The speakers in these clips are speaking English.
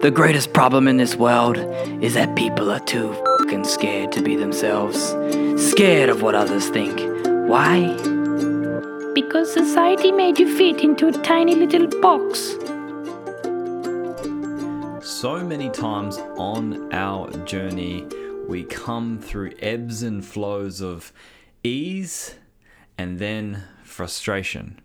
The greatest problem in this world is that people are too fucking scared to be themselves. Scared of what others think. Why? Because society made you fit into a tiny little box. So many times on our journey, we come through ebbs and flows of ease and then frustration.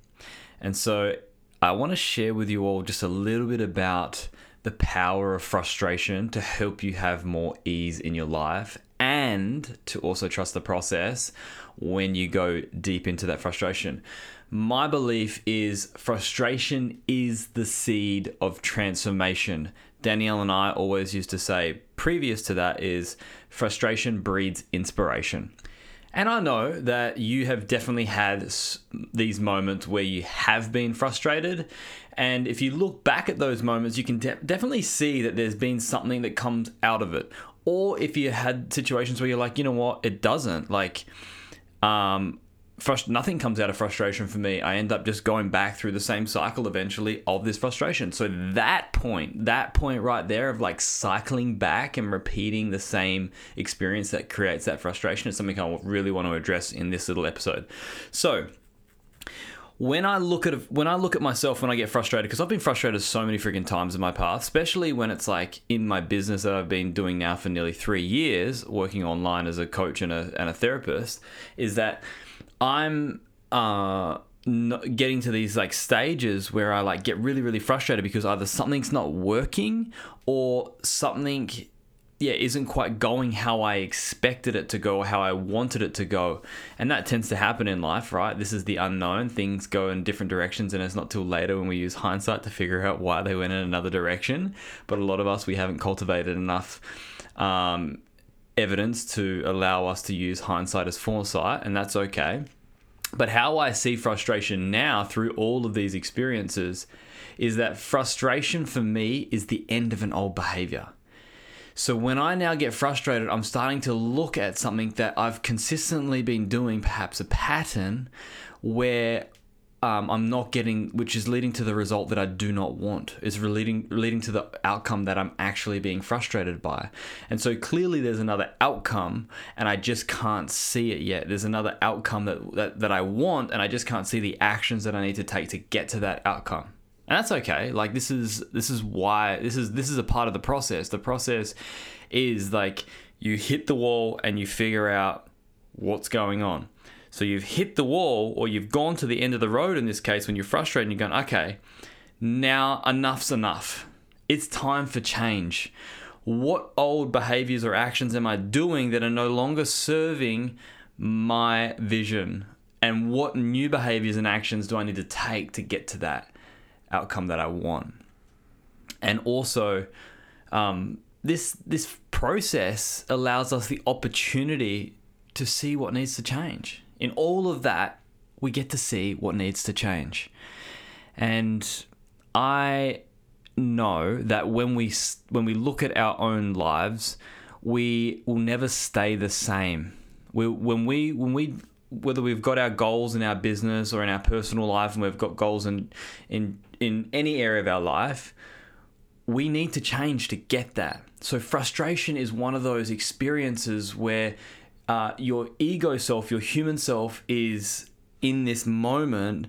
And so I want to share with you all just a little bit about the power of frustration to help you have more ease in your life and to also trust the process when you go deep into that frustration. My belief is frustration is the seed of transformation. Danielle and I always used to say, previous to that, is frustration breeds inspiration. And I know that you have definitely had these moments where you have been frustrated. And if you look back at those moments, you can de- definitely see that there's been something that comes out of it. Or if you had situations where you're like, you know what, it doesn't. Like, um, frust- nothing comes out of frustration for me. I end up just going back through the same cycle eventually of this frustration. So that point, that point right there of like cycling back and repeating the same experience that creates that frustration is something I really want to address in this little episode. So when I look at when I look at myself when I get frustrated because I've been frustrated so many freaking times in my past, especially when it's like in my business that I've been doing now for nearly three years, working online as a coach and a and a therapist, is that I'm uh, getting to these like stages where I like get really really frustrated because either something's not working or something yeah isn't quite going how I expected it to go or how I wanted it to go. And that tends to happen in life, right? This is the unknown. Things go in different directions and it's not till later when we use hindsight to figure out why they went in another direction. But a lot of us we haven't cultivated enough um, evidence to allow us to use hindsight as foresight, and that's okay. But how I see frustration now through all of these experiences is that frustration for me is the end of an old behavior. So when I now get frustrated, I'm starting to look at something that I've consistently been doing, perhaps a pattern where um, I'm not getting, which is leading to the result that I do not want. Is leading leading to the outcome that I'm actually being frustrated by. And so clearly, there's another outcome, and I just can't see it yet. There's another outcome that that, that I want, and I just can't see the actions that I need to take to get to that outcome. And that's okay. Like this is this is why this is this is a part of the process. The process is like you hit the wall and you figure out what's going on so you've hit the wall or you've gone to the end of the road in this case when you're frustrated and you're going, okay, now enough's enough. It's time for change. What old behaviors or actions am I doing that are no longer serving my vision? And what new behaviors and actions do I need to take to get to that outcome that I want? And also, um, this this process allows us the opportunity to see what needs to change in all of that, we get to see what needs to change. And I know that when we when we look at our own lives, we will never stay the same. We, when we when we whether we've got our goals in our business or in our personal life, and we've got goals in in in any area of our life, we need to change to get that. So frustration is one of those experiences where uh, your ego self, your human self, is in this moment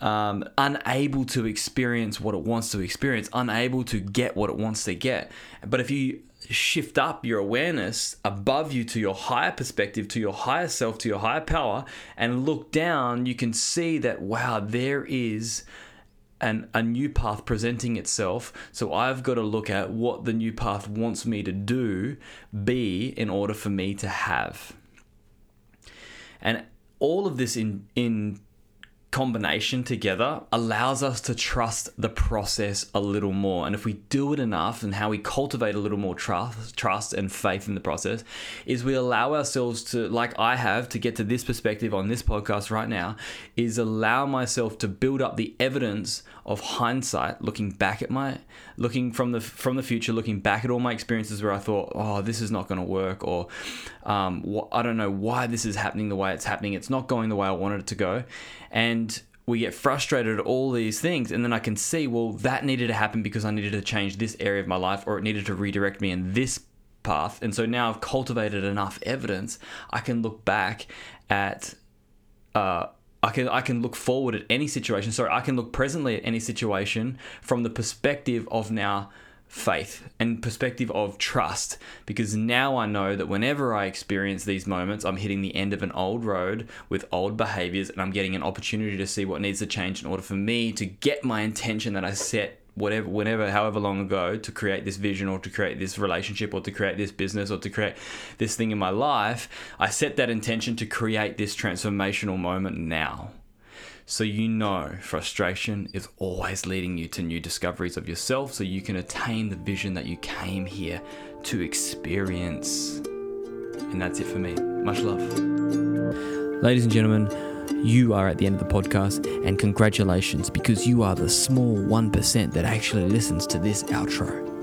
um, unable to experience what it wants to experience, unable to get what it wants to get. But if you shift up your awareness above you to your higher perspective, to your higher self, to your higher power, and look down, you can see that, wow, there is and a new path presenting itself. So I've got to look at what the new path wants me to do, be in order for me to have. And all of this in in combination together allows us to trust the process a little more. And if we do it enough and how we cultivate a little more trust, trust and faith in the process is we allow ourselves to like I have to get to this perspective on this podcast right now is allow myself to build up the evidence of hindsight looking back at my looking from the from the future looking back at all my experiences where I thought oh this is not going to work or um, I don't know why this is happening the way it's happening it's not going the way I wanted it to go and we get frustrated at all these things and then i can see well that needed to happen because i needed to change this area of my life or it needed to redirect me in this path and so now i've cultivated enough evidence i can look back at uh, I can I can look forward at any situation. Sorry, I can look presently at any situation from the perspective of now faith and perspective of trust because now I know that whenever I experience these moments, I'm hitting the end of an old road with old behaviors and I'm getting an opportunity to see what needs to change in order for me to get my intention that I set whatever whenever however long ago to create this vision or to create this relationship or to create this business or to create this thing in my life i set that intention to create this transformational moment now so you know frustration is always leading you to new discoveries of yourself so you can attain the vision that you came here to experience. And that's it for me. Much love. Ladies and gentlemen, you are at the end of the podcast, and congratulations because you are the small 1% that actually listens to this outro.